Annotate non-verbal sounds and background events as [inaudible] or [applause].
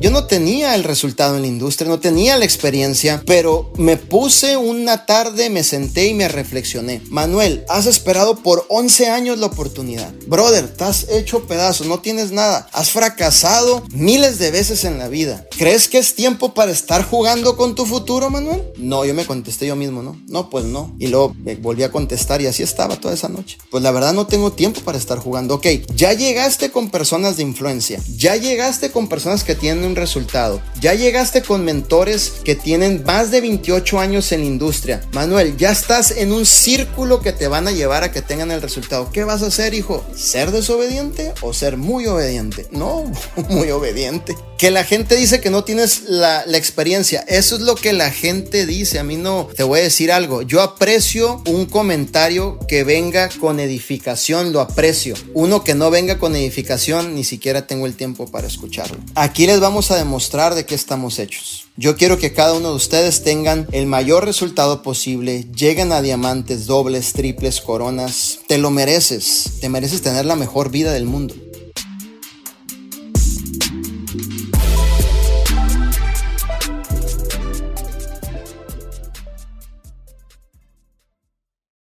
yo no tenía el resultado en la industria, no tenía la experiencia, pero me puse una tarde, me senté y me reflexioné. Manuel, has esperado por 11 años la oportunidad. Brother, te has hecho pedazos, no tienes nada. Has fracasado miles de veces en la vida. ¿Crees que es tiempo para estar jugando con tu futuro, Manuel? No, yo me contesté yo mismo, ¿no? No, pues no. Y luego me volví a contestar y así estaba toda esa noche. Pues la verdad no tengo tiempo para estar jugando. Ok, ya llegaste con personas de influencia, ya llegaste con personas que tienen un resultado. Ya llegaste con mentores que tienen más de 28 años en la industria. Manuel, ya estás en un círculo que te van a llevar a que tengan el resultado. ¿Qué vas a hacer, hijo? ¿Ser desobediente o ser muy obediente? No, [laughs] muy obediente. Que la gente dice que no tienes la, experiencia. Eso es lo que la gente dice. A mí no, te voy a decir algo. Yo aprecio un comentario que venga con edificación, lo aprecio. Uno que no venga con edificación, ni siquiera tengo el tiempo para escucharlo. Aquí les vamos a demostrar de qué estamos hechos. Yo quiero que cada uno de ustedes tengan el mayor resultado posible, lleguen a diamantes, dobles, triples, coronas. Te lo mereces, te mereces tener la mejor vida del mundo.